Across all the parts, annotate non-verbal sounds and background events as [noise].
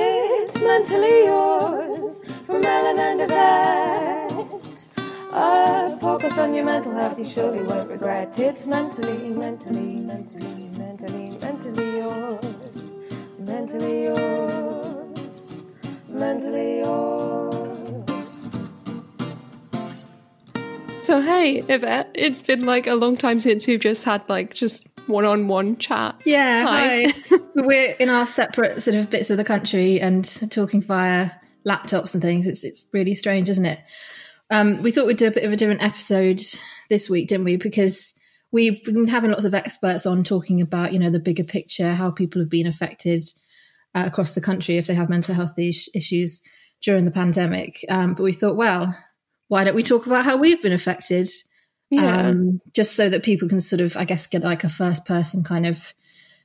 It's mentally yours from Ellen and Yvette. A focus on your mental health, you surely won't regret. It's mentally, mentally, mentally, mentally, mentally yours. Mentally yours. Mentally yours. So hey, Yvette, it's been like a long time since we've just had like just one-on-one chat. Yeah, Hi. hi. [laughs] We're in our separate sort of bits of the country and talking via laptops and things. It's it's really strange, isn't it? Um, we thought we'd do a bit of a different episode this week, didn't we? Because we've been having lots of experts on talking about, you know, the bigger picture, how people have been affected uh, across the country if they have mental health issues during the pandemic. Um, but we thought, well, why don't we talk about how we've been affected? Yeah. um, just so that people can sort of, I guess, get like a first person kind of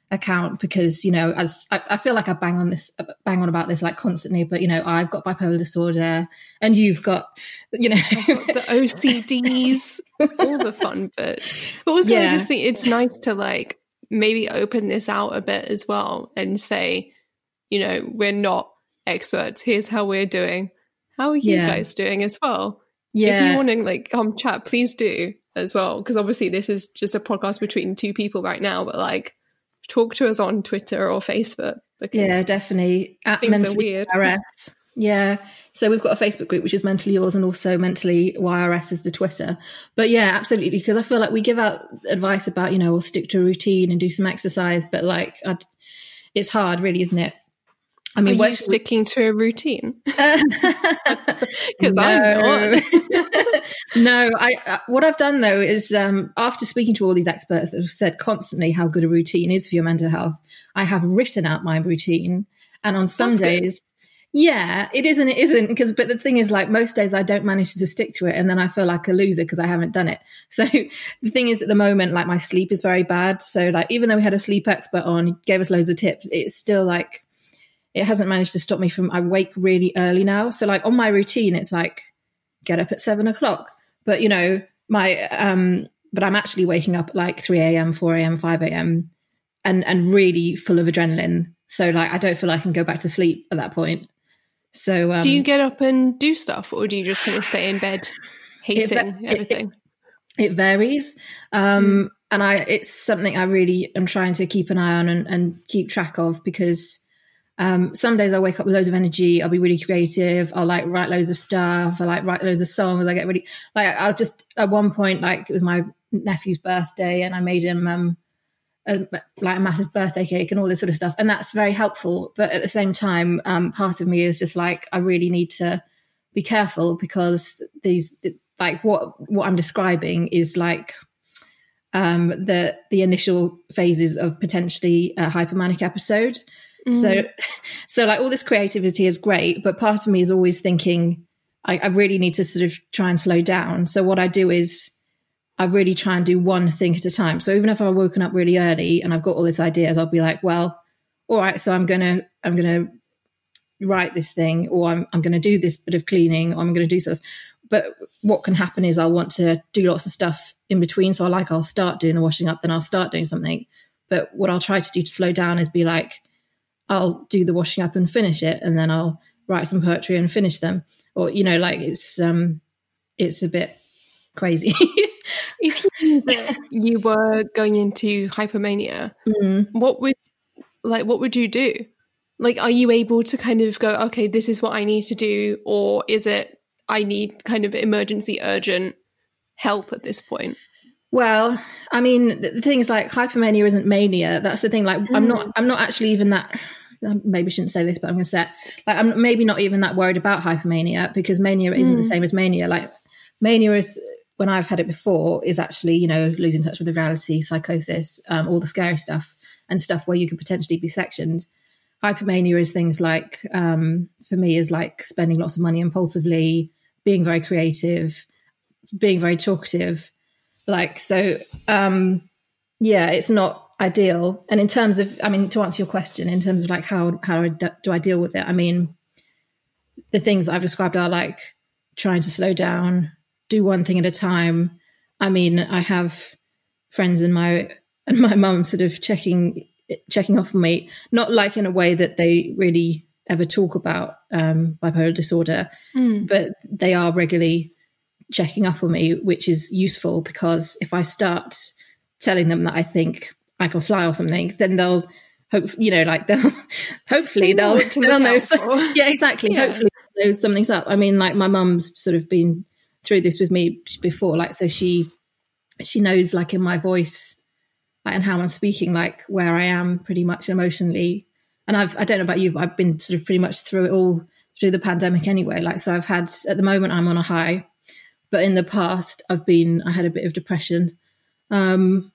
account. Because you know, as I, I feel like I bang on this, bang on about this like constantly, but you know, I've got bipolar disorder, and you've got, you know, the OCDs, [laughs] all the fun bits. But also, I just think it's nice to like maybe open this out a bit as well and say, you know, we're not experts. Here's how we're doing. How are you Yeah. guys doing as well? If you want to like come chat, please do as well. Because obviously, this is just a podcast between two people right now. But like, talk to us on Twitter or Facebook. Yeah, definitely. At Things are weird. YRS. Yeah. So we've got a Facebook group which is Mentally Yours and also Mentally YRS is the Twitter. But yeah, absolutely. Because I feel like we give out advice about, you know, we'll stick to a routine and do some exercise, but like I'd, it's hard, really, isn't it? I mean, where should we- sticking to a routine? [laughs] [laughs] because I'm not. [laughs] no, I uh, what I've done though is um, after speaking to all these experts that have said constantly how good a routine is for your mental health, I have written out my routine, and on some days. Yeah, it is and it isn't because but the thing is like most days I don't manage to stick to it and then I feel like a loser because I haven't done it. So the thing is at the moment like my sleep is very bad. So like even though we had a sleep expert on, gave us loads of tips, it's still like it hasn't managed to stop me from I wake really early now. So like on my routine it's like get up at seven o'clock. But you know, my um but I'm actually waking up at like 3 a.m., 4 a.m., 5 a.m. and and really full of adrenaline. So like I don't feel like I can go back to sleep at that point. So um do you get up and do stuff, or do you just kind of stay in bed [laughs] hating it- it- everything? it varies um and i it's something i really am trying to keep an eye on and, and keep track of because um some days i wake up with loads of energy i'll be really creative i'll like write loads of stuff i like write loads of songs i get really like i'll just at one point like it was my nephew's birthday and i made him um a, like a massive birthday cake and all this sort of stuff and that's very helpful but at the same time um part of me is just like i really need to be careful because these like what what i'm describing is like um the the initial phases of potentially a hypomanic episode so mm-hmm. [laughs] so like all this creativity is great but part of me is always thinking I, I really need to sort of try and slow down so what i do is I really try and do one thing at a time. So even if I've woken up really early and I've got all these ideas, I'll be like, well, all right, so I'm gonna I'm gonna write this thing, or I'm I'm gonna do this bit of cleaning, or I'm gonna do stuff. But what can happen is I'll want to do lots of stuff in between. So I like I'll start doing the washing up, then I'll start doing something. But what I'll try to do to slow down is be like, I'll do the washing up and finish it, and then I'll write some poetry and finish them. Or you know, like it's um it's a bit crazy. [laughs] if you, you were going into hypomania, mm. what would like what would you do? Like, are you able to kind of go, okay, this is what I need to do, or is it I need kind of emergency, urgent help at this point? Well, I mean, the thing is, like, hypomania isn't mania. That's the thing. Like, mm. I'm not. I'm not actually even that. Maybe shouldn't say this, but I'm going to say, it. like, I'm maybe not even that worried about hypomania because mania isn't mm. the same as mania. Like, mania is when I've had it before is actually, you know, losing touch with the reality, psychosis, um, all the scary stuff and stuff where you could potentially be sectioned. Hypomania is things like, um, for me, is like spending lots of money impulsively, being very creative, being very talkative. Like, so, um, yeah, it's not ideal. And in terms of, I mean, to answer your question, in terms of like how, how do I deal with it? I mean, the things that I've described are like trying to slow down, do one thing at a time. I mean, I have friends in my [laughs] and my mum sort of checking checking off on me, not like in a way that they really ever talk about um, bipolar disorder, mm. but they are regularly checking up on me, which is useful because if I start telling them that I think I can fly or something, then they'll hope you know like [laughs] they'll hopefully they'll they'll know yeah exactly yeah. hopefully know something's up. I mean, like my mum's sort of been through this with me before, like so she she knows like in my voice like, and how I'm speaking, like where I am pretty much emotionally. And I've I don't know about you, but I've been sort of pretty much through it all through the pandemic anyway. Like so I've had at the moment I'm on a high, but in the past I've been I had a bit of depression. Um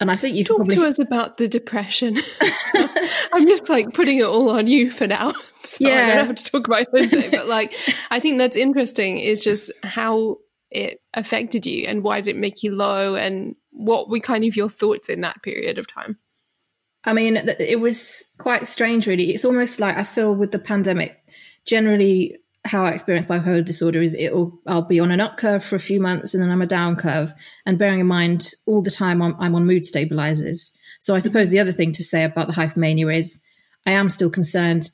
and I think you talk probably... to us about the depression. [laughs] [laughs] I'm just like putting it all on you for now. [laughs] So yeah, I don't have to talk about it, but like I think that's interesting. Is just how it affected you and why did it make you low and what were kind of your thoughts in that period of time? I mean, it was quite strange, really. It's almost like I feel with the pandemic, generally, how I experience bipolar disorder is it'll I'll be on an up curve for a few months and then I'm a down curve. And bearing in mind all the time I'm, I'm on mood stabilizers. So I suppose the other thing to say about the hypomania is I am still concerned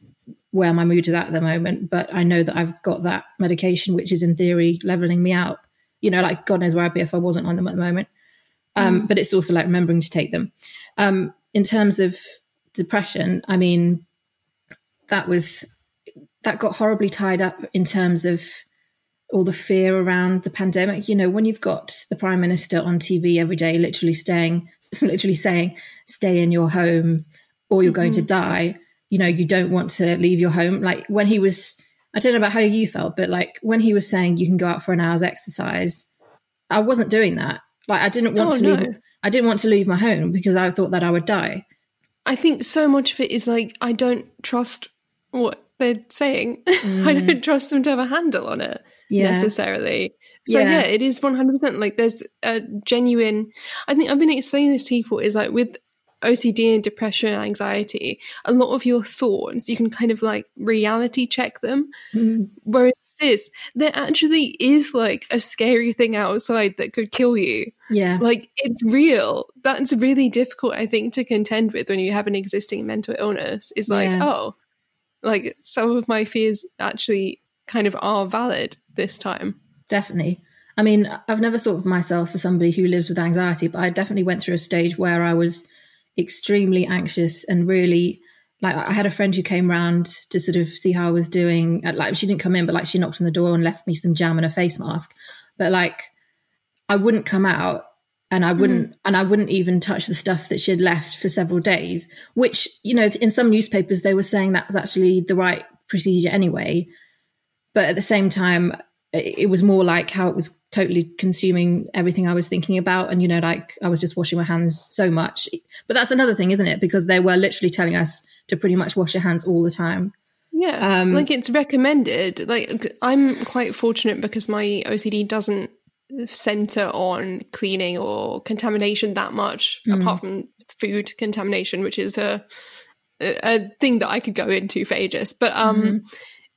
where my mood is at, at the moment, but I know that I've got that medication which is in theory leveling me out. You know, like God knows where I'd be if I wasn't on them at the moment. Um, mm. But it's also like remembering to take them. Um, in terms of depression, I mean, that was that got horribly tied up in terms of all the fear around the pandemic. You know, when you've got the prime minister on TV every day, literally staying, [laughs] literally saying, "Stay in your homes, or you're mm-hmm. going to mm-hmm. die." You know, you don't want to leave your home. Like when he was, I don't know about how you felt, but like when he was saying you can go out for an hour's exercise, I wasn't doing that. Like I didn't want oh, to leave. I didn't want to leave my home because I thought that I would die. I think so much of it is like I don't trust what they're saying. [laughs] Mm. I don't trust them to have a handle on it yeah. necessarily. So yeah. yeah, it is one hundred percent. Like there's a genuine. I think I've been explaining this to people is like with OCD and depression and anxiety, a lot of your thoughts you can kind of like reality check them. Mm. Whereas this, there actually is like a scary thing outside that could kill you. Yeah. Like it's real. That's really difficult, I think, to contend with when you have an existing mental illness. Is like, yeah. oh, like some of my fears actually kind of are valid this time. Definitely. I mean, I've never thought of myself as somebody who lives with anxiety, but I definitely went through a stage where I was extremely anxious and really like I had a friend who came round to sort of see how I was doing. Like she didn't come in, but like she knocked on the door and left me some jam and a face mask. But like I wouldn't come out and I wouldn't mm. and I wouldn't even touch the stuff that she had left for several days. Which you know, in some newspapers they were saying that was actually the right procedure anyway. But at the same time, it was more like how it was totally consuming everything I was thinking about. And, you know, like I was just washing my hands so much. But that's another thing, isn't it? Because they were literally telling us to pretty much wash your hands all the time. Yeah. Um, like it's recommended. Like I'm quite fortunate because my OCD doesn't center on cleaning or contamination that much, mm. apart from food contamination, which is a a thing that I could go into for ages. But um, mm-hmm.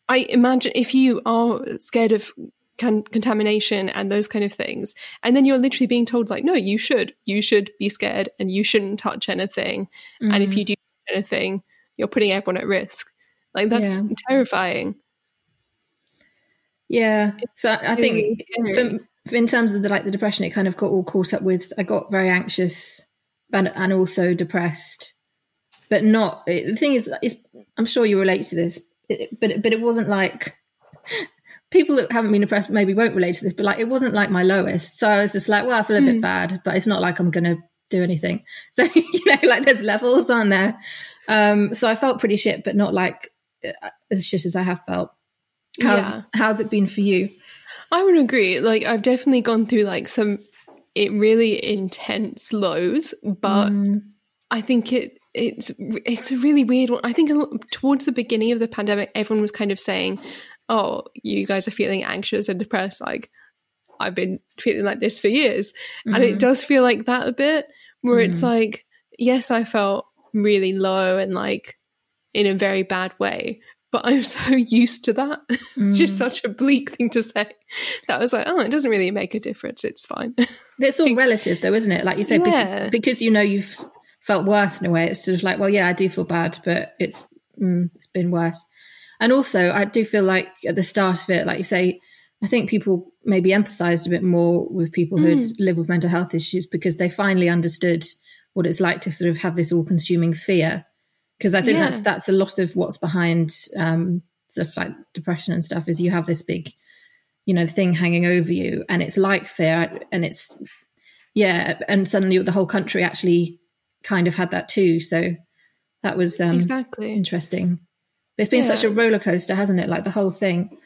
I imagine if you are scared of con- contamination and those kind of things, and then you're literally being told like, no, you should, you should be scared, and you shouldn't touch anything, mm-hmm. and if mm-hmm. you do anything, you're putting everyone at risk. Like that's yeah. terrifying. Yeah. So I think for, in terms of the like the depression, it kind of got all caught up with. I got very anxious and and also depressed, but not. the thing is, is I'm sure you relate to this, it, but but it wasn't like [laughs] people that haven't been depressed maybe won't relate to this, but like it wasn't like my lowest. So I was just like, well, I feel a mm. bit hmm. bad, but it's not like I'm gonna do anything. [laughs] So you know, like there's levels on there. Um, so I felt pretty shit, but not like uh, as shit as I have felt. How, yeah. How's it been for you? I would agree. Like I've definitely gone through like some it really intense lows, but mm. I think it it's it's a really weird one. I think towards the beginning of the pandemic, everyone was kind of saying, "Oh, you guys are feeling anxious and depressed." Like I've been feeling like this for years, mm. and it mm-hmm. does feel like that a bit. Where mm. it's mm-hmm. like, yes, I felt really low and like in a very bad way, but I'm so [laughs] used to that. Mm. Just such a bleak thing to say. That was like, oh, it doesn't really make a difference. It's fine. [laughs] It's all relative, though, isn't it? Like you said, yeah. because you know you've felt worse in a way. It's sort of like, well, yeah, I do feel bad, but it's mm, it's been worse. And also, I do feel like at the start of it, like you say, I think people maybe empathized a bit more with people who mm. live with mental health issues because they finally understood what it's like to sort of have this all-consuming fear because I think yeah. that's that's a lot of what's behind um, stuff like depression and stuff is you have this big, you know, thing hanging over you, and it's like fear, and it's yeah, and suddenly the whole country actually kind of had that too. So that was um, exactly interesting. But it's been yeah. such a roller coaster, hasn't it? Like the whole thing.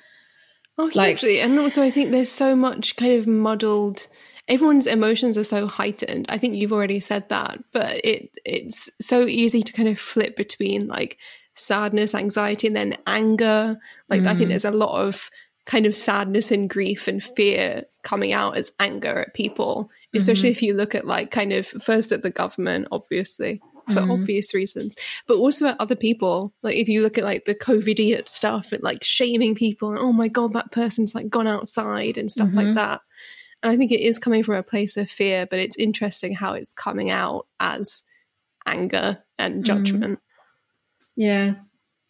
Oh, hugely. Like, and also, I think there's so much kind of muddled everyone's emotions are so heightened. I think you've already said that, but it it's so easy to kind of flip between like sadness, anxiety, and then anger. Like mm. I think mm. there's a lot of kind of sadness and grief and fear coming out as anger at people, especially mm-hmm. if you look at like kind of first at the government, obviously. For mm. obvious reasons, but also at other people. Like if you look at like the COVID stuff and like shaming people, and oh my god, that person's like gone outside and stuff mm-hmm. like that. And I think it is coming from a place of fear, but it's interesting how it's coming out as anger and mm. judgment. Mm. Yeah.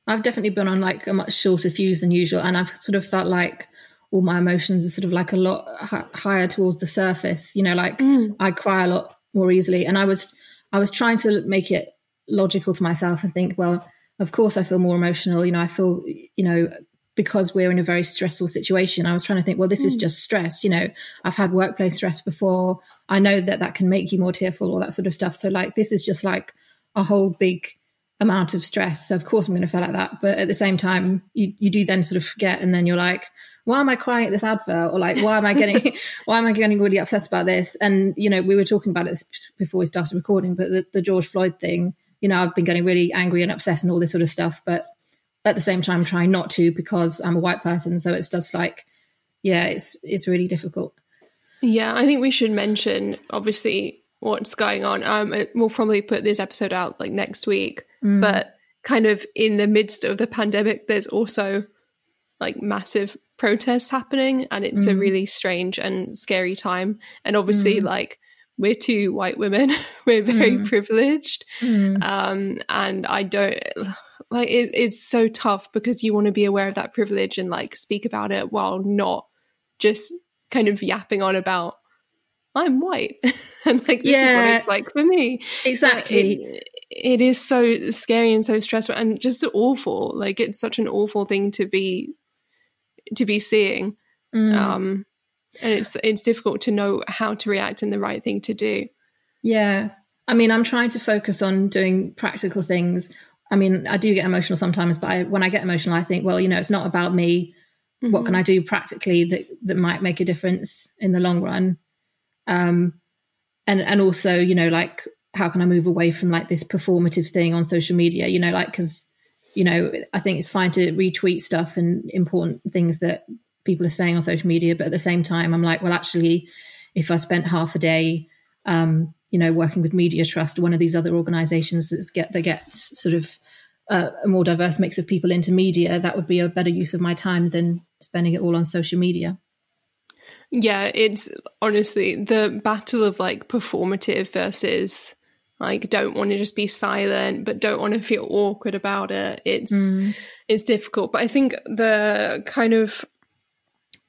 I've definitely been on like a much shorter fuse than usual. And I've sort of felt like all my emotions are sort of like a lot h- higher towards the surface. You know, like mm. I cry a lot more easily. And I was, I was trying to make it logical to myself and think, well, of course I feel more emotional. You know, I feel, you know, because we're in a very stressful situation. I was trying to think, well, this is hmm. just stress. You know, I've had workplace stress before. I know that that can make you more tearful, all that sort of stuff. So, like, this is just like a whole big amount of stress. So, of course, I'm going to feel like that. But at the same time, you, you do then sort of forget, and then you're like, why am I crying at this advert? Or like, why am I getting, [laughs] why am I getting really obsessed about this? And, you know, we were talking about it before we started recording, but the, the George Floyd thing, you know, I've been getting really angry and obsessed and all this sort of stuff. But at the same time trying not to because I'm a white person. So it's just like, yeah, it's it's really difficult. Yeah, I think we should mention obviously what's going on. Um, we'll probably put this episode out like next week, mm. but kind of in the midst of the pandemic, there's also like massive protests happening, and it's mm. a really strange and scary time. And obviously, mm. like we're two white women, [laughs] we're very mm. privileged, mm. um, and I don't like it, it's so tough because you want to be aware of that privilege and like speak about it while not just kind of yapping on about I'm white [laughs] and like this yeah, is what it's like for me. Exactly. It, it is so scary and so stressful and just awful. Like it's such an awful thing to be to be seeing. Mm. Um and it's it's difficult to know how to react and the right thing to do. Yeah. I mean, I'm trying to focus on doing practical things I mean, I do get emotional sometimes, but I, when I get emotional, I think, well, you know, it's not about me. Mm-hmm. What can mm-hmm. I do practically that that might make a difference in the long run? Um, and and also, you know, like how can I move away from like this performative thing on social media? You know, like because you know, I think it's fine to retweet stuff and important things that people are saying on social media, but at the same time, I'm like, well, actually, if I spent half a day, um, you know, working with Media Trust, one of these other organisations that get that gets sort of uh, a more diverse mix of people into media, that would be a better use of my time than spending it all on social media. Yeah, it's honestly the battle of like performative versus like don't want to just be silent but don't want to feel awkward about it. It's mm. it's difficult, but I think the kind of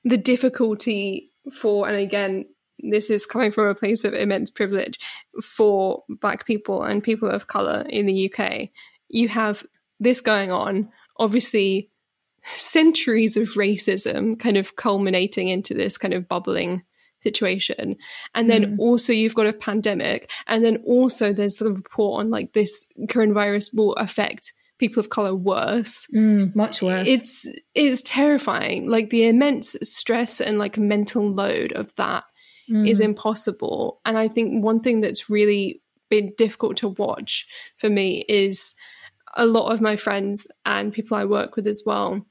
the difficulty for and again this is coming from a place of immense privilege for black people and people of color in the UK. You have this going on, obviously centuries of racism kind of culminating into this kind of bubbling situation. And then mm. also you've got a pandemic. And then also there's the report on like this coronavirus will affect people of color worse. Mm, much worse. It's it's terrifying. Like the immense stress and like mental load of that mm. is impossible. And I think one thing that's really been difficult to watch for me is a lot of my friends and people I work with as well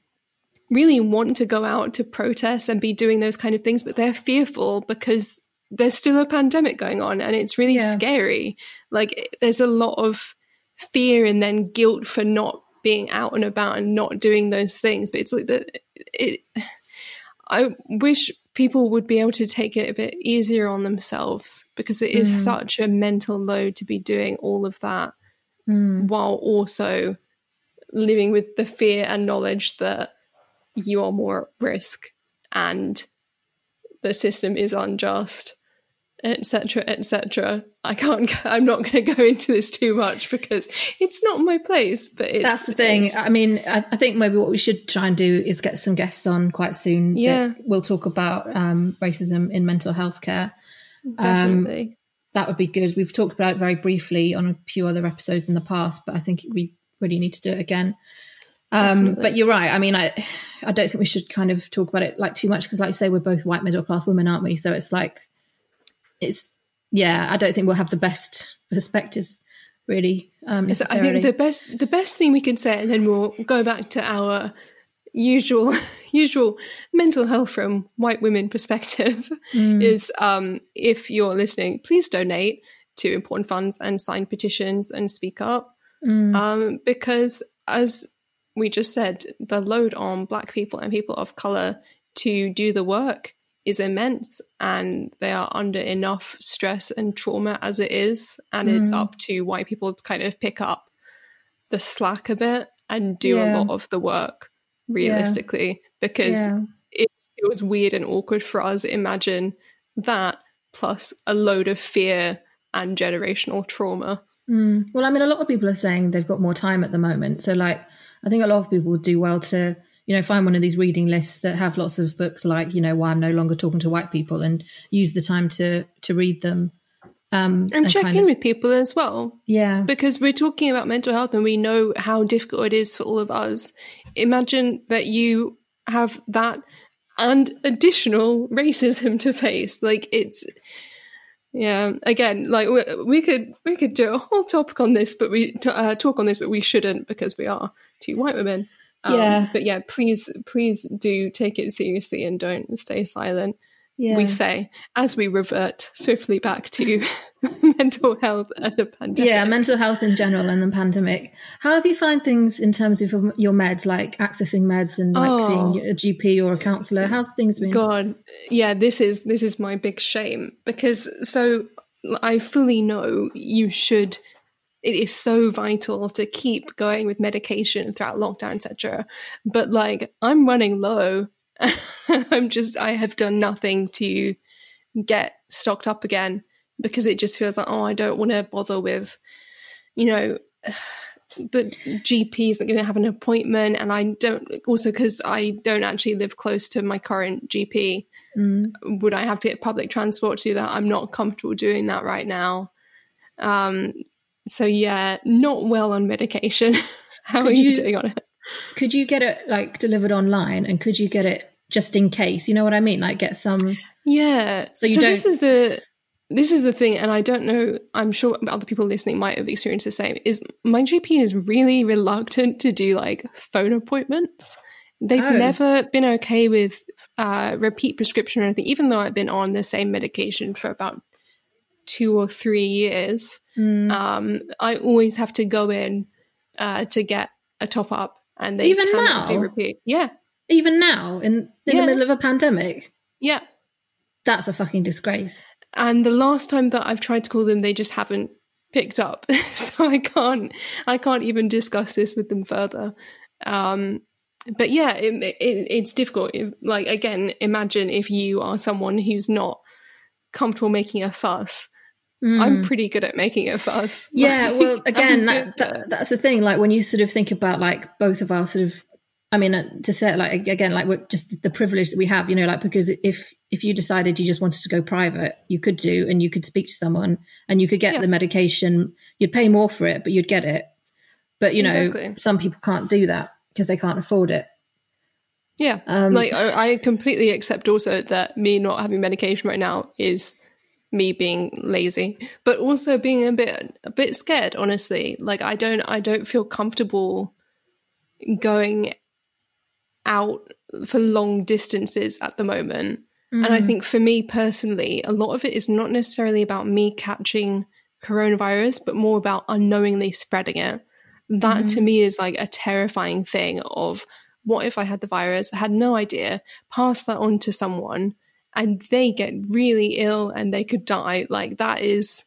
really want to go out to protest and be doing those kind of things, but they're fearful because there's still a pandemic going on and it's really yeah. scary. Like there's a lot of fear and then guilt for not being out and about and not doing those things. But it's like that it [sighs] I wish people would be able to take it a bit easier on themselves because it is mm. such a mental load to be doing all of that mm. while also living with the fear and knowledge that you are more at risk and the system is unjust etc etc i can't i'm not going to go into this too much because it's not my place but that's the thing. i mean I, I, think maybe what we should try and do is get some guests on quite soon yeah. we'll talk about um, racism in mental health care. Definitely. um, that would be good. We've talked about it very briefly on a few other episodes in the past but i think we really need to do it again. Um, but you're right. I mean, I I don't think we should kind of talk about it like too much because, like you say, we're both white middle class women, aren't we? So it's like, it's yeah. I don't think we'll have the best perspectives, really. Um, so I think the best the best thing we can say, and then we'll go back to our usual [laughs] usual mental health from white women perspective mm. is um, if you're listening, please donate to important funds and sign petitions and speak up mm. um, because as we just said the load on black people and people of color to do the work is immense and they are under enough stress and trauma as it is and mm. it's up to white people to kind of pick up the slack a bit and do yeah. a lot of the work realistically yeah. because yeah. it, it was weird and awkward for us imagine that plus a load of fear and generational trauma mm. well i mean a lot of people are saying they've got more time at the moment so like I think a lot of people would do well to, you know, find one of these reading lists that have lots of books like, you know, why I'm no longer talking to white people and use the time to to read them. Um, and, and check in of, with people as well. Yeah. Because we're talking about mental health and we know how difficult it is for all of us. Imagine that you have that and additional [laughs] racism to face. Like it's yeah again like we, we, could we could do a whole topic on this but we uh, talk on this but we shouldn't because we are two white women um, yeah but yeah please please do take it seriously and don't stay silent yeah. we say as we revert swiftly back to [laughs] mental health and the pandemic. Yeah, mental health in general and the pandemic. How have you found things in terms of your meds, like accessing meds and like oh, seeing a GP or a counselor? How's things been? God, yeah, this is this is my big shame because so I fully know you should. It is so vital to keep going with medication throughout lockdown, etc. But like, I'm running low [laughs] I'm just, I have done nothing to get stocked up again because it just feels like, oh, I don't want to bother with, you know, [sighs] the GP isn't going to have an appointment. And I don't, also because I don't actually live close to my current GP, mm. would I have to get public transport to that? I'm not comfortable doing that right now. Um, so yeah, not well on medication. [laughs] How could are you, you doing on it? Could you get it like delivered online and could you get it just in case? You know what I mean? Like get some Yeah. So you so don't This is the this is the thing, and I don't know, I'm sure other people listening might have experienced the same, is my GP is really reluctant to do like phone appointments. They've oh. never been okay with uh, repeat prescription or anything, even though I've been on the same medication for about two or three years, mm. um, I always have to go in uh, to get a top up, and they even now do repeat. Yeah, even now in in yeah. the middle of a pandemic. Yeah, that's a fucking disgrace. And the last time that I've tried to call them, they just haven't picked up, [laughs] so I can't I can't even discuss this with them further. Um, but yeah, it, it, it's difficult. Like again, imagine if you are someone who's not comfortable making a fuss. Mm. I'm pretty good at making a fuss. [laughs] Yeah, like, well, again, that, that, that's the thing. Like when you sort of think about like both of our sort of, I mean, uh, to say it like again, like we're just the privilege that we have, you know, like because if if you decided you just wanted to go private, you could do, and you could speak to someone, and you could get yeah. the medication. You'd pay more for it, but you'd get it. But you know, exactly. some people can't do that because they can't afford it. Yeah, um, like I, I completely accept also that me not having medication right now is me being lazy, but also being a bit a bit scared. Honestly, like I don't I don't feel comfortable going out for long distances at the moment. Mm. And I mm. think for me personally, a lot of it is not necessarily about me catching coronavirus, but more about unknowingly spreading it. That mm. to me is like a terrifying thing of what if I had the virus, I had no idea, pass that on to someone and they get really ill and they could die? Like that is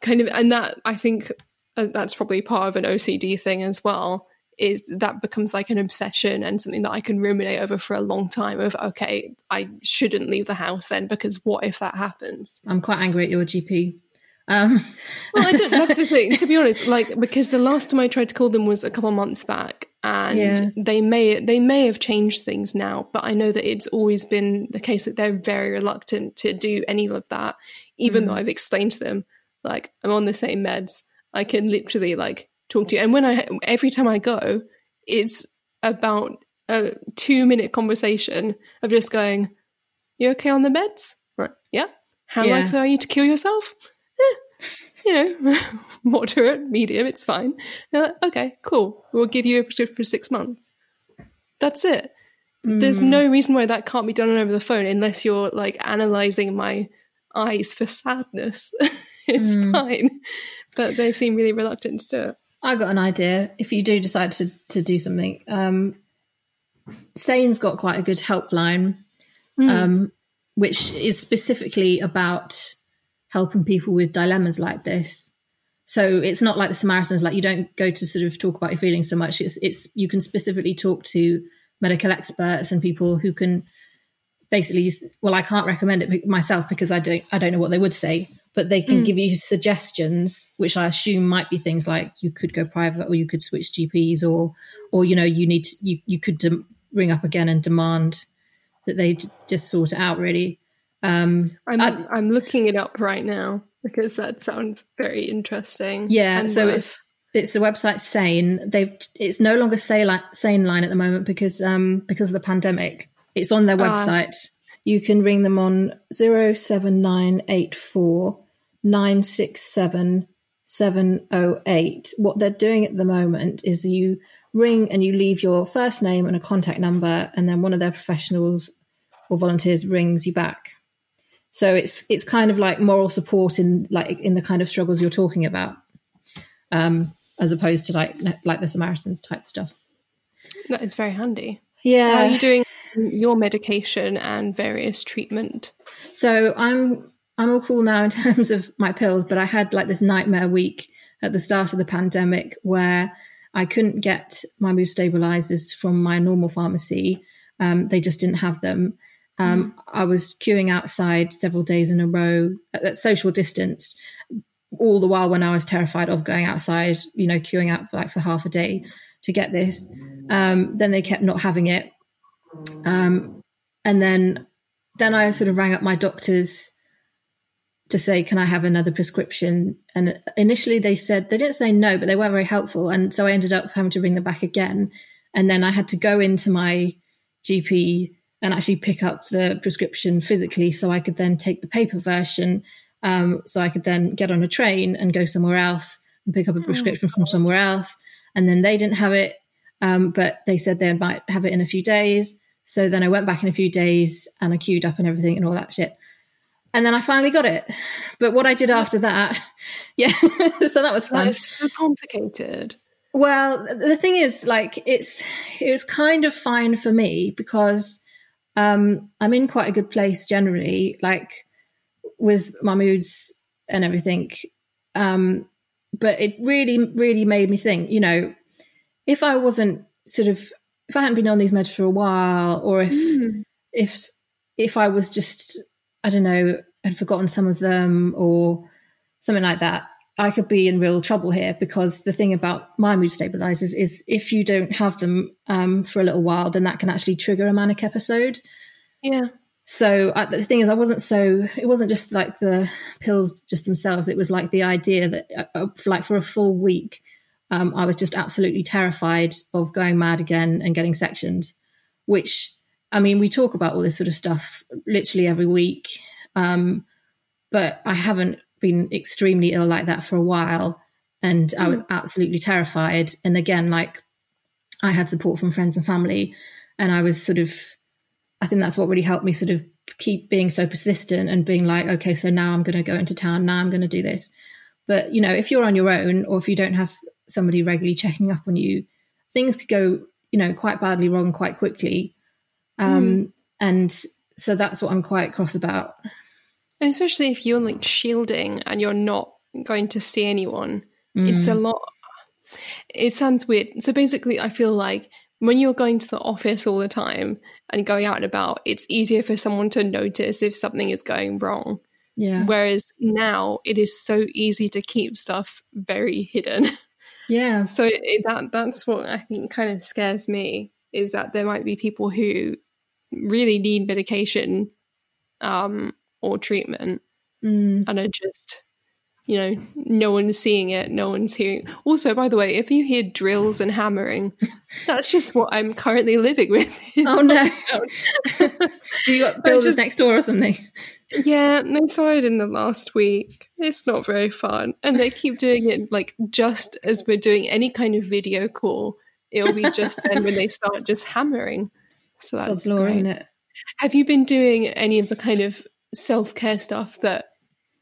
kind of, and that I think uh, that's probably part of an OCD thing as well. Is that becomes like an obsession and something that I can ruminate over for a long time of, okay, I shouldn't leave the house then because what if that happens? I'm quite angry at your GP um. well, I don't. That's the thing. To be [laughs] honest, like because the last time I tried to call them was a couple months back, and yeah. they may they may have changed things now, but I know that it's always been the case that they're very reluctant to do any of that, even mm. though I've explained to them like I'm on the same meds. I can literally like talk to you, and when I every time I go, it's about a two minute conversation of just going, "You okay on the meds?" Right? Yeah. How yeah. likely are you to kill yourself? [laughs] you know, [laughs] moderate, medium, it's fine. Like, okay, cool. We'll give you a prescription for six months. That's it. Mm. There's no reason why that can't be done over the phone unless you're like analyzing my eyes for sadness. [laughs] it's mm. fine. But they seem really reluctant to do it. I got an idea. If you do decide to, to do something, um, Sane's got quite a good helpline, mm. um, which is specifically about helping people with dilemmas like this. So it's not like the Samaritans, like you don't go to sort of talk about your feelings so much. It's it's you can specifically talk to medical experts and people who can basically well, I can't recommend it myself because I don't I don't know what they would say, but they can mm. give you suggestions, which I assume might be things like you could go private or you could switch GPs or or you know you need to, you you could de- ring up again and demand that they just sort it out really um, I'm I, I'm looking it up right now because that sounds very interesting. Yeah, so worth. it's it's the website Sane. They've it's no longer Sane Sane Line at the moment because um because of the pandemic. It's on their ah. website. Uh, you can ring them on 07984 967 708. What they're doing at the moment is you ring and you leave your first name and a contact number, and then one of their professionals or volunteers rings you back. So it's it's kind of like moral support in like in the kind of struggles you're talking about, um, as opposed to like like the Samaritans type stuff. That is very handy. Yeah. How are you doing your medication and various treatment? So I'm I'm all cool now in [laughs] terms of my pills, but I had like this nightmare week at the start of the pandemic where I couldn't get my mood stabilizers from my normal pharmacy. Um, they just didn't have them. Um, mm. I was queuing outside several days in a row at, social distance, all the while when I was terrified of going outside, you know, queuing out for like for half a day to get this. Um, then they kept not having it. Um, and then then I sort of rang up my doctors to say, can I have another prescription? And initially they said, they didn't say no, but they weren't very helpful. And so I ended up having to ring them back again. And then I had to go into my GP and actually pick up the prescription physically so I could then take the paper version. Um, so I could then get on a train and go somewhere else and pick up a hmm. prescription from somewhere else. And then they didn't have it, um, but they said they might have it in a few days. So then I went back in a few days and I queued up and everything and all that shit. And then I finally got it. But what I did after that, [laughs] yeah, so that was fun. It's so complicated. Well, the thing is, like, it's it was kind of fine for me because um, I'm in quite a good place generally, like with my moods and everything. Um, but it really, really made me think. You know, if I wasn't sort of, if I hadn't been on these meds for a while, or if mm. if if I was just, I don't know, had forgotten some of them or something like that, I could be in real trouble here because the thing about my mood stabilizers is if you don't have them um, for a little while, then that can actually trigger a manic episode. Yeah. So uh, the thing is, I wasn't so. It wasn't just like the pills just themselves. It was like the idea that, uh, uh like for a full week, um, I was just absolutely terrified of going mad again and getting sectioned. Which, I mean, we talk about all this sort of stuff literally every week, um, but I haven't been extremely ill like that for a while. And mm. I was mm. absolutely terrified. And again, like I had support from friends and family. And I was sort of, I think that's what really helped me sort of keep being so persistent and being like, okay, so now I'm going to go into town. Now I'm going to do this. But, you know, if you're on your own or if you don't have somebody regularly checking up on you, things could go, you know, quite badly wrong quite quickly. Um, mm. And so that's what I'm quite cross about. And especially if you're like shielding and you're not going to see anyone, mm. it's a mm. lot. It sounds weird. So basically, I feel like when you're going to the office all the time and going out and about, it's easier for someone to notice if something is going wrong. Yeah. Whereas now it is so easy to keep stuff very hidden. [laughs] Yeah. So it, that that's what I think kind of scares me is that there might be people who really need medication um, or treatment. Mm. and are just you know no one's seeing it no one's hearing. Also by the way if you hear drills and hammering [laughs] that's just what i'm currently living with. [laughs] Oh no. [laughs] Do you got builders just, next door or something. Yeah they started in the last week. It's not very fun. And they keep doing it like just as we're doing any kind of video call. It'll be just then when they start just hammering. So that's law, great. Have you been doing any of the kind of self care stuff that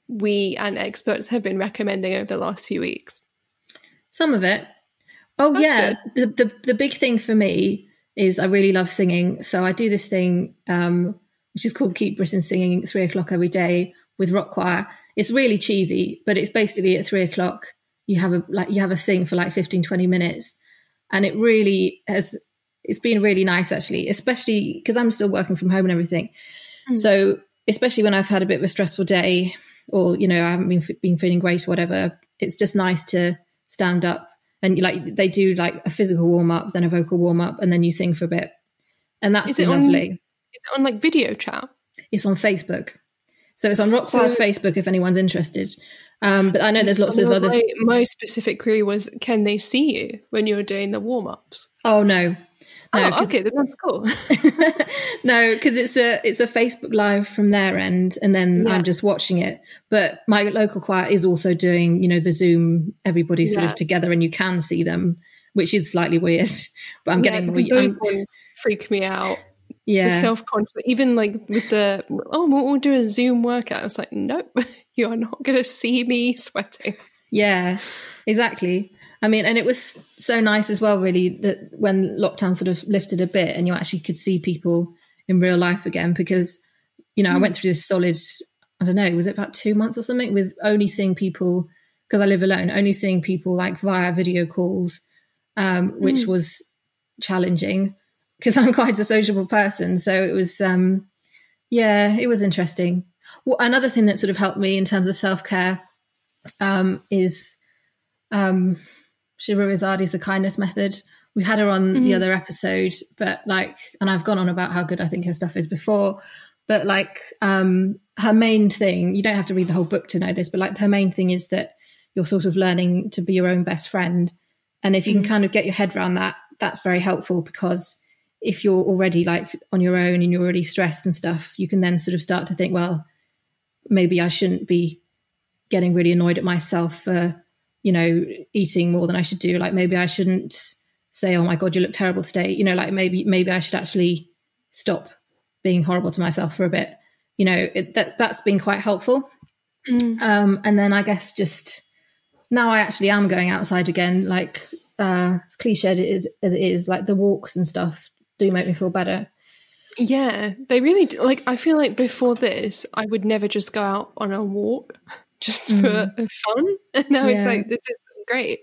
we and experts have been recommending over the last few weeks? Some of it. Oh That's yeah, the, the, the big thing for me is I really love singing. So I do this thing um, which is called Keep Britain Singing at three o'clock every day with rock choir. It's really cheesy, but it's basically at three o'clock you have a like you have a sing for like 15, 20 minutes. And it really has it's been really nice actually, especially because I'm still working from home and everything. Mm. So especially when I've had a bit of a stressful day or, you know, I haven't been, been feeling great or whatever, it's just nice to stand up and like they do like a physical warm up, then a vocal warm up, and then you sing for a bit. And that's lovely. On, is it on like video chat? It's on Facebook. So it's on Rock so, Facebook if anyone's interested. Um, but I know there's lots of other. My, my specific query was, can they see you when you're doing the warm ups? Oh no, no, oh, okay, then that's cool. [laughs] no, because it's a it's a Facebook live from their end, and then yeah. I'm just watching it. But my local choir is also doing, you know, the Zoom. Everybody's yeah. sort of together, and you can see them, which is slightly weird. [laughs] But I'm yeah, getting those ones freak me out. Yeah, self conscious. Even like with the oh, we'll, we'll do a Zoom workout. It's like nope, [laughs] you are not going to see me sweating. Yeah, exactly. I mean, and it was so nice as well, really, that when lockdown sort of lifted a bit and you actually could see people in real life again, because, you know, mm. I went through this solid, I don't know, was it about two months or something with only seeing people, because I live alone, only seeing people like via video calls, um, which mm. was challenging because I'm quite a sociable person. So it was, um, yeah, it was interesting. Well, another thing that sort of helped me in terms of self care um, is um, Shahroo Izadi's The Kindness Method. We had her on mm-hmm. the other episode, but like, and I've gone on about how good I think her stuff is before, but like, um, her main thing, you don't have to read the whole book to know this, but like, her main thing is that you're sort of learning to be your own best friend. And if you mm-hmm. can kind of get your head around that, that's very helpful because if you're already like on your own and you're already stressed and stuff, you can then sort of start to think, well, maybe I shouldn't be getting really annoyed at myself for you know, eating more than I should do. Like maybe I shouldn't say, "Oh my god, you look terrible today." You know, like maybe maybe I should actually stop being horrible to myself for a bit. You know, it, that that's been quite helpful. Mm. Um, and then I guess just now I actually am going outside again. Like uh, as cliched it is as it is, like the walks and stuff do make me feel better. Yeah, they really do. Like I feel like before this, I would never just go out on a walk just mm. for fun, [laughs] and now yeah. it's like this is great.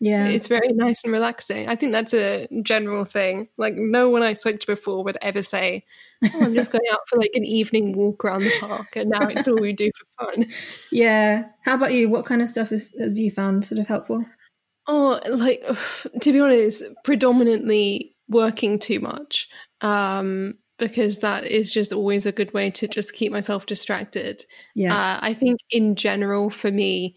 Yeah. It's very nice and relaxing. I think that's a general thing. Like no one I spoke to before would ever say, oh, I'm just going out for like an evening walk around the park and now it's all we do for fun. [laughs] Yeah. How about you? What kind of stuff have you found sort of helpful? Oh, like [sighs] to be honest, predominantly working too much. Um, because that is just always a good way to just keep myself distracted. Yeah. Uh, I think in general for me,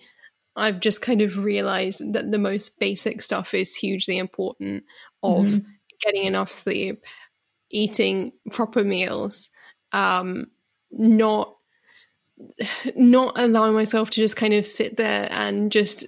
I've just kind of realized that the most basic stuff is hugely important of mm-hmm. getting enough sleep, eating proper meals, um, not not allowing myself to just kind of sit there and just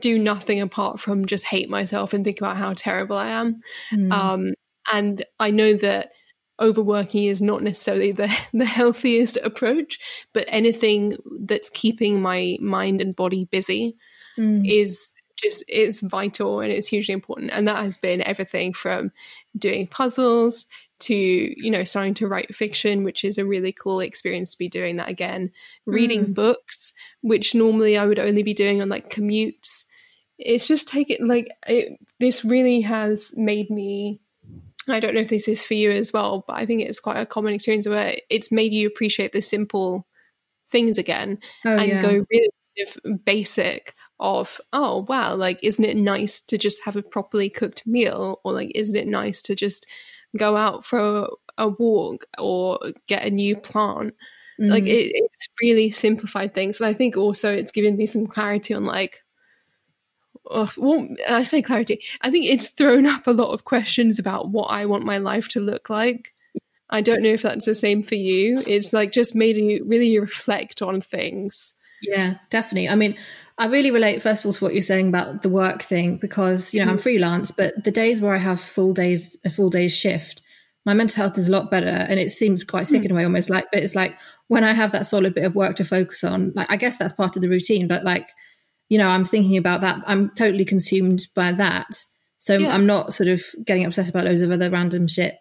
do nothing apart from just hate myself and think about how terrible I am. Mm. Um, and I know that overworking is not necessarily the, [laughs] the healthiest approach, but anything that's keeping my mind and body busy mm. is just is vital and it's hugely important. And that has been everything from doing puzzles to, you know, starting to write fiction, which is a really cool experience to be doing that again. Reading mm. books, which normally I would only be doing on like commutes. It's just taken like it, this really has made me I don't know if this is for you as well, but I think it's quite a common experience where it's made you appreciate the simple things again oh, and yeah. go really basic of oh wow like isn't it nice to just have a properly cooked meal or like isn't it nice to just go out for a, a walk or get a new plant mm. like it, it's really simplified things and i think also it's given me some clarity on like oh, well, I say clarity. I think it's thrown up a lot of questions about what I want my life to look like. I don't know if that's the same for you. It's like just made you really reflect on things. Yeah, definitely. I mean, I really relate first of all to what you're saying about the work thing because you know I'm mm. freelance, but the days where I have full days, a full day's shift, my mental health is a lot better, and it seems quite sick mm. in a way, almost like. But it's like when I have that solid bit of work to focus on, like I guess that's part of the routine, but like you know, I'm thinking about that. I'm totally consumed by that. So yeah. I'm not sort of getting obsessed about loads of other random shit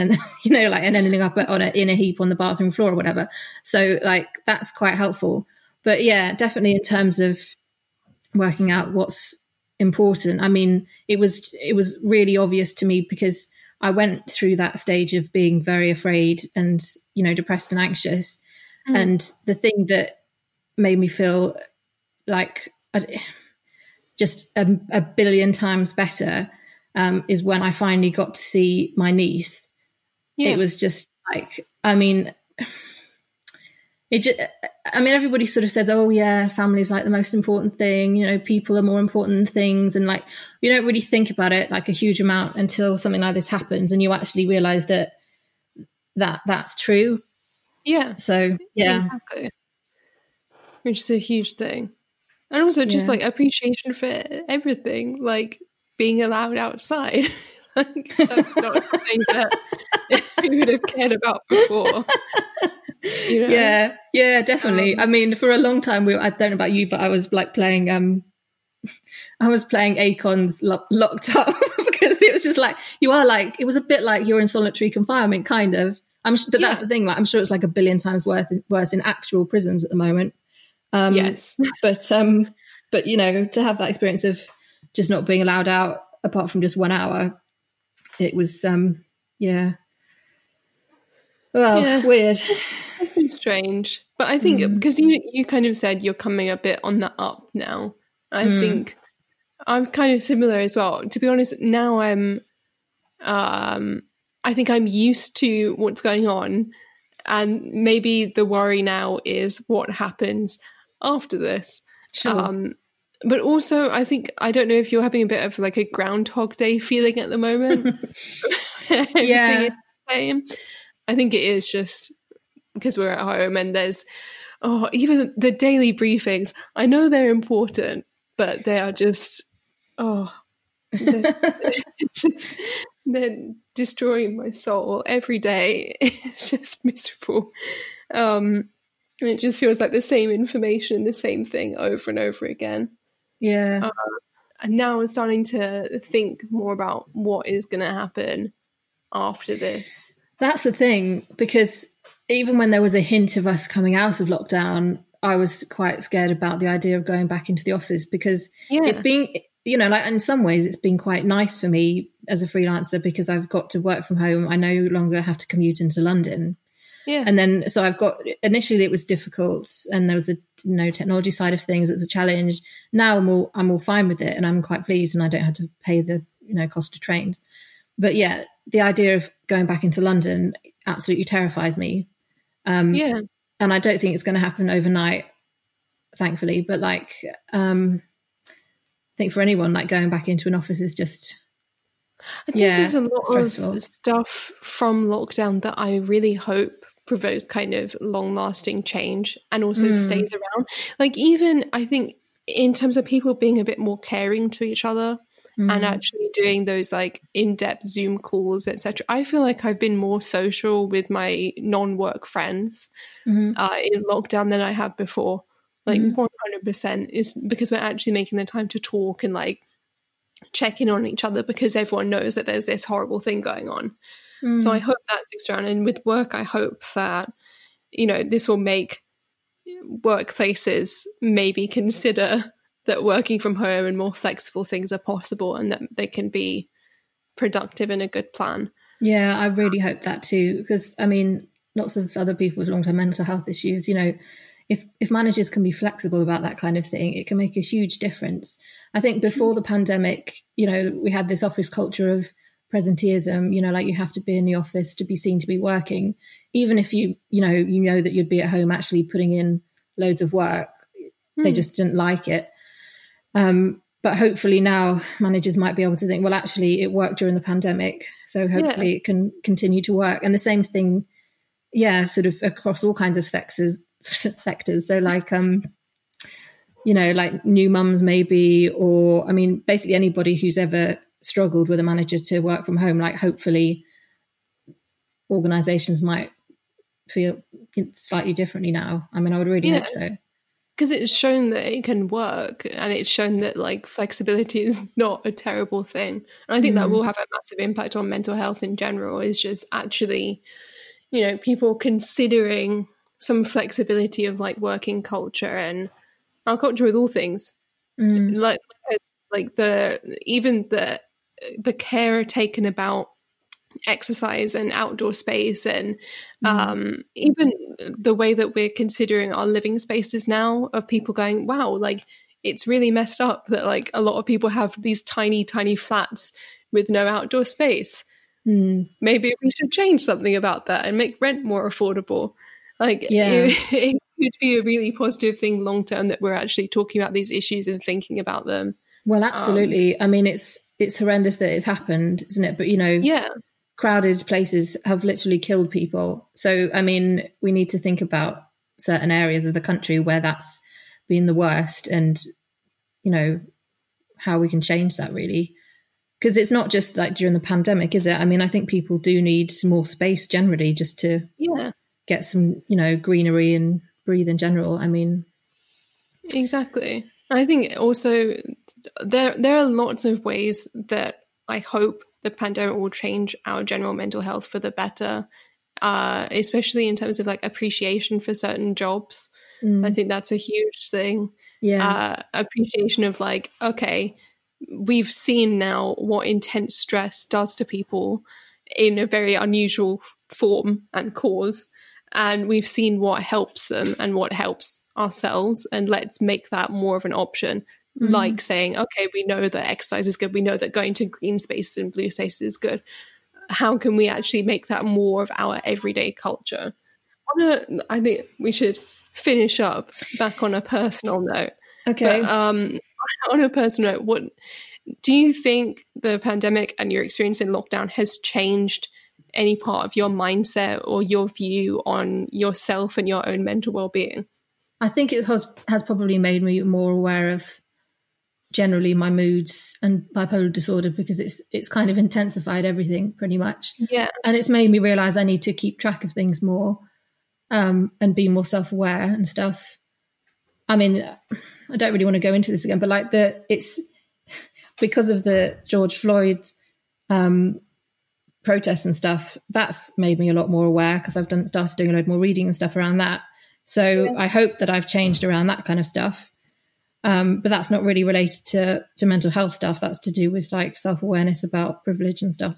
and [laughs] you know like and ending up on a, in a heap on the bathroom floor or whatever so like that's quite helpful but yeah definitely in terms of working out what's important i mean it was it was really obvious to me because i went through that stage of being very afraid and you know depressed and anxious mm. and the thing that made me feel like just a, a billion times better um, is when I finally got to see my niece. Yeah. It was just like, I mean, it just, I mean, everybody sort of says, oh, yeah, family's like the most important thing. You know, people are more important than things. And like, you don't really think about it like a huge amount until something like this happens and you actually realize that that that's true. Yeah. So, yeah. Exactly. Which is a huge thing and also just yeah. like appreciation for everything, like being allowed outside. [laughs] like that's not [laughs] something that we would have cared about before. You know? Yeah, yeah, definitely. Um, I mean, for a long time, we I don't know about you, but I was like playing um [laughs] I was playing Akon's lo- locked up because it was just like you are like it was a bit like you're in solitary confinement, kind of. I'm, but yeah. that's the thing. Like, I'm sure it's like a billion times worth worse in actual prisons at the moment. Um, yes, [laughs] but um, but you know, to have that experience of just not being allowed out apart from just one hour, it was um, yeah. Well, yeah. weird. It's, it's been strange, but I think mm. because you you kind of said you're coming a bit on the up now. I mm. think I'm kind of similar as well. To be honest, now I'm um I think I'm used to what's going on and maybe the worry now is what happens after this. Sure. Um, but also, I think I don't know if you're having a bit of like a Groundhog Day feeling at the moment. [laughs] [laughs] yeah, I think it is just because we're at home and there's oh even the daily briefings. I know they're important, but they are just oh. they're [laughs] just they're destroying my soul every day. It's just miserable. Um, it just feels like the same information, the same thing over and over again. Yeah. Uh, and now I'm starting to think more about what is going to happen after this. That's the thing, because even when there was a hint of us coming out of lockdown, I was quite scared about the idea of going back into the office because yeah. it's been, you know, like in some ways, it's been quite nice for me as a freelancer because I've got to work from home. I no longer have to commute into London. Yeah. And then, so I've got, initially it was difficult and there was the, you know, technology side of things. It was a challenge. Now I'm all, I'm all fine with it and I'm quite pleased and I don't have to pay the, you know, cost of trains. But yeah, the idea of going back into London absolutely terrifies me. Um, yeah. And I don't think it's going to happen overnight, thankfully. But like, um, I think for anyone, like going back into an office is just I think yeah, there's a lot stressful. of stuff from lockdown that I really hope provokes kind of long lasting change and also mm. stays around. Like, even I think in terms of people being a bit more caring to each other mm. and actually doing those like in depth Zoom calls, etc. I feel like I've been more social with my non work friends mm-hmm. uh, in lockdown than I have before. Like, mm-hmm. 100% is because we're actually making the time to talk and like check in on each other because everyone knows that there's this horrible thing going on. Mm. So I hope that sticks around. And with work, I hope that, you know, this will make workplaces maybe consider that working from home and more flexible things are possible and that they can be productive and a good plan. Yeah, I really hope that too. Because I mean, lots of other people with long term mental health issues, you know, if if managers can be flexible about that kind of thing, it can make a huge difference. I think before the pandemic, you know, we had this office culture of presenteeism, you know, like you have to be in the office to be seen to be working, even if you, you know, you know that you'd be at home actually putting in loads of work. Mm. They hmm. just didn't like it. Um, but hopefully now managers might be able to think, well, actually, it worked during the pandemic, so hopefully yeah. it can continue to work. And the same thing, yeah, sort of across all kinds of sexes [laughs] sectors. So like um you know, like new mums maybe, or I mean, basically anybody who's ever struggled with a manager to work from home, like hopefully organizations might feel slightly differently now. I mean, I would really yeah. hope so. Because it's shown that it can work and it's shown that like flexibility [laughs] is not a terrible thing. And I think mm. that will have a massive impact on mental health in general, is just actually, you know, people considering some flexibility of like working culture and our culture with all things mm. like like the even the the care taken about exercise and outdoor space and mm. um, even the way that we're considering our living spaces now of people going wow like it's really messed up that like a lot of people have these tiny tiny flats with no outdoor space mm. maybe we should change something about that and make rent more affordable like, yeah. it, [laughs] it could be a really positive thing long term that we're actually talking about these issues and thinking about them. Well, absolutely. Um, I mean, it's it's horrendous that it's happened, isn't it? But you know, yeah, crowded places have literally killed people. So, I mean, we need to think about certain areas of the country where that's been the worst, and you know how we can change that really because it's not just like during the pandemic is it i mean i think people do need more space generally just to yeah get some, you know, greenery and breathe in general. I mean, exactly. I think also there there are lots of ways that I hope the pandemic will change our general mental health for the better, uh, especially in terms of like appreciation for certain jobs. Mm. I think that's a huge thing. Yeah, uh, appreciation of like okay, we've seen now what intense stress does to people in a very unusual form and cause and we've seen what helps them and what helps ourselves and let's make that more of an option mm-hmm. like saying okay we know that exercise is good. We know that going to green spaces and blue spaces is good. How can we actually make that more of our everyday culture? A, I think we should finish up back on a personal note. Okay. But, um [laughs] on a personal note what do you think the pandemic and your experience in lockdown has changed any part of your mindset or your view on yourself and your own mental well-being? I think it has has probably made me more aware of generally my moods and bipolar disorder because it's it's kind of intensified everything pretty much. Yeah. And it's made me realize I need to keep track of things more um, and be more self-aware and stuff. I mean, I don't really want to go into this again, but like the it's [laughs] because of the George Floyd um, protests and stuff. That's made me a lot more aware because I've done started doing a lot more reading and stuff around that. So yeah. I hope that I've changed around that kind of stuff. Um, but that's not really related to to mental health stuff. That's to do with like self awareness about privilege and stuff.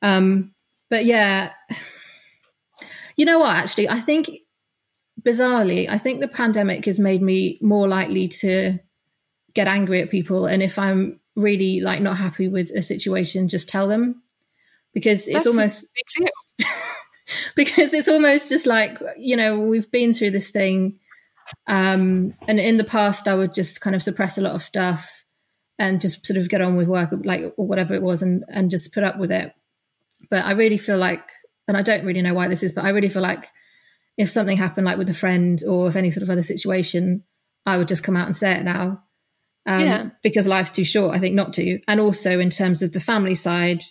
Um, but yeah, you know what? Actually, I think bizarrely, I think the pandemic has made me more likely to get angry at people, and if I'm really like not happy with a situation, just tell them because it's That's almost [laughs] because it's almost just like you know we've been through this thing um, and in the past, I would just kind of suppress a lot of stuff and just sort of get on with work, like or whatever it was, and and just put up with it. But I really feel like, and I don't really know why this is, but I really feel like if something happened, like with a friend or if any sort of other situation, I would just come out and say it now. Um, yeah. Because life's too short, I think, not to. And also in terms of the family side,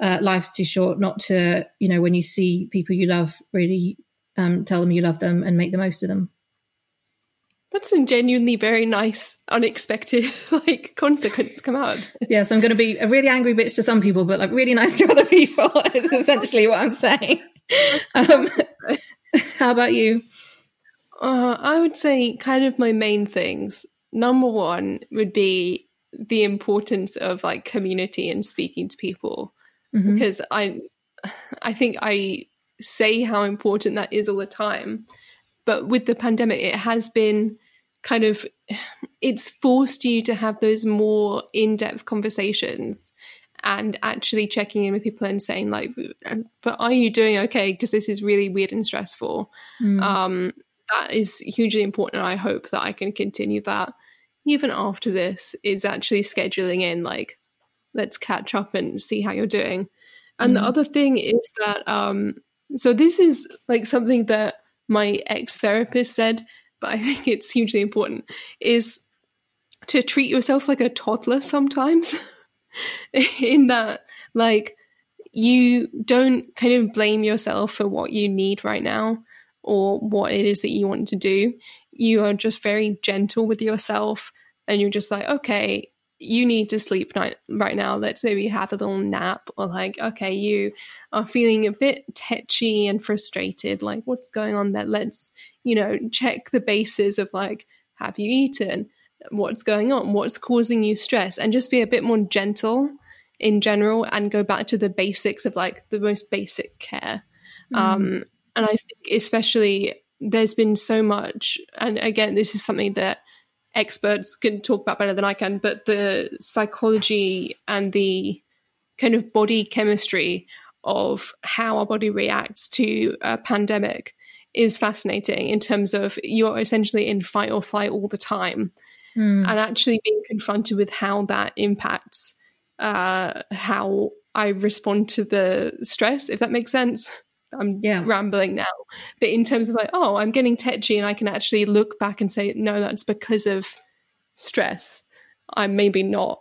uh, life's too short not to, you know, when you see people you love, really um, tell them you love them and make the most of them. That's a genuinely very nice, unexpected [laughs] like consequence come out. yes, I'm going to be a really angry bitch to some people, but like really nice to other people. [laughs] is [laughs] essentially what I'm saying. Um, how about you? Uh, I would say kind of my main things. Number one would be the importance of like community and speaking to people, mm-hmm. because I, [sighs] I think I say how important that is all the time, but with the pandemic, it has been kind of it's forced you to have those more in-depth conversations and actually checking in with people and saying like but are you doing okay because this is really weird and stressful mm. um that is hugely important and i hope that i can continue that even after this is actually scheduling in like let's catch up and see how you're doing and mm. the other thing is that um so this is like something that my ex therapist said but I [laughs] think it's hugely important, is to treat yourself like a toddler sometimes. [laughs] in that, like, you don't kind of blame yourself for what you need right now or what it is that you want to do. You are just very gentle with yourself and you're just like, okay, you need to sleep night, right now. Let's maybe have a little nap. Or like, okay, you are feeling a bit tetchy and frustrated. Like, what's going on there? Let's, you know, check the bases of like, have you eaten? What's going on? What's causing you stress? And just be a bit more gentle in general and go back to the basics of like the most basic care. Mm. Um, and I think especially there's been so much, and again, this is something that experts can talk about better than I can, but the psychology and the kind of body chemistry of how our body reacts to a pandemic is fascinating in terms of you're essentially in fight or flight all the time mm. and actually being confronted with how that impacts uh, how I respond to the stress, if that makes sense. I'm yeah. rambling now. But in terms of like, oh, I'm getting tetchy and I can actually look back and say, no, that's because of stress. I'm maybe not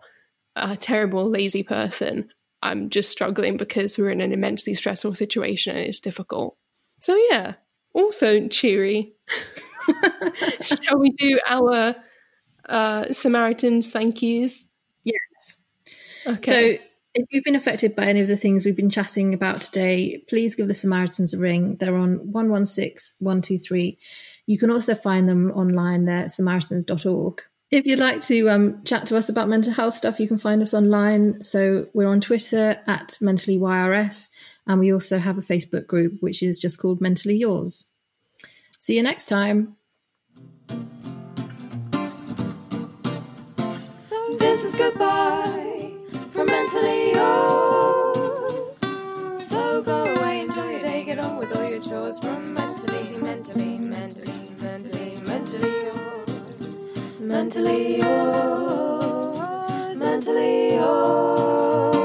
a terrible, lazy person. I'm just struggling because we're in an immensely stressful situation and it's difficult. So, yeah, also cheery. [laughs] Shall we do our uh, Samaritans thank yous? Yes. Okay. So, if you've been affected by any of the things we've been chatting about today, please give the Samaritans a ring. They're on 116 123. You can also find them online there at samaritans.org. If you'd like to um, chat to us about mental health stuff, you can find us online. So we're on Twitter at Mentally YRS, and we also have a Facebook group which is just called Mentally Yours. See you next time. So this is goodbye from Mentally Yours. So go away, enjoy your day, get on with all your chores from mentally, mentally, mentally, mentally, mentally yours. Mentally yours. Mentally yours.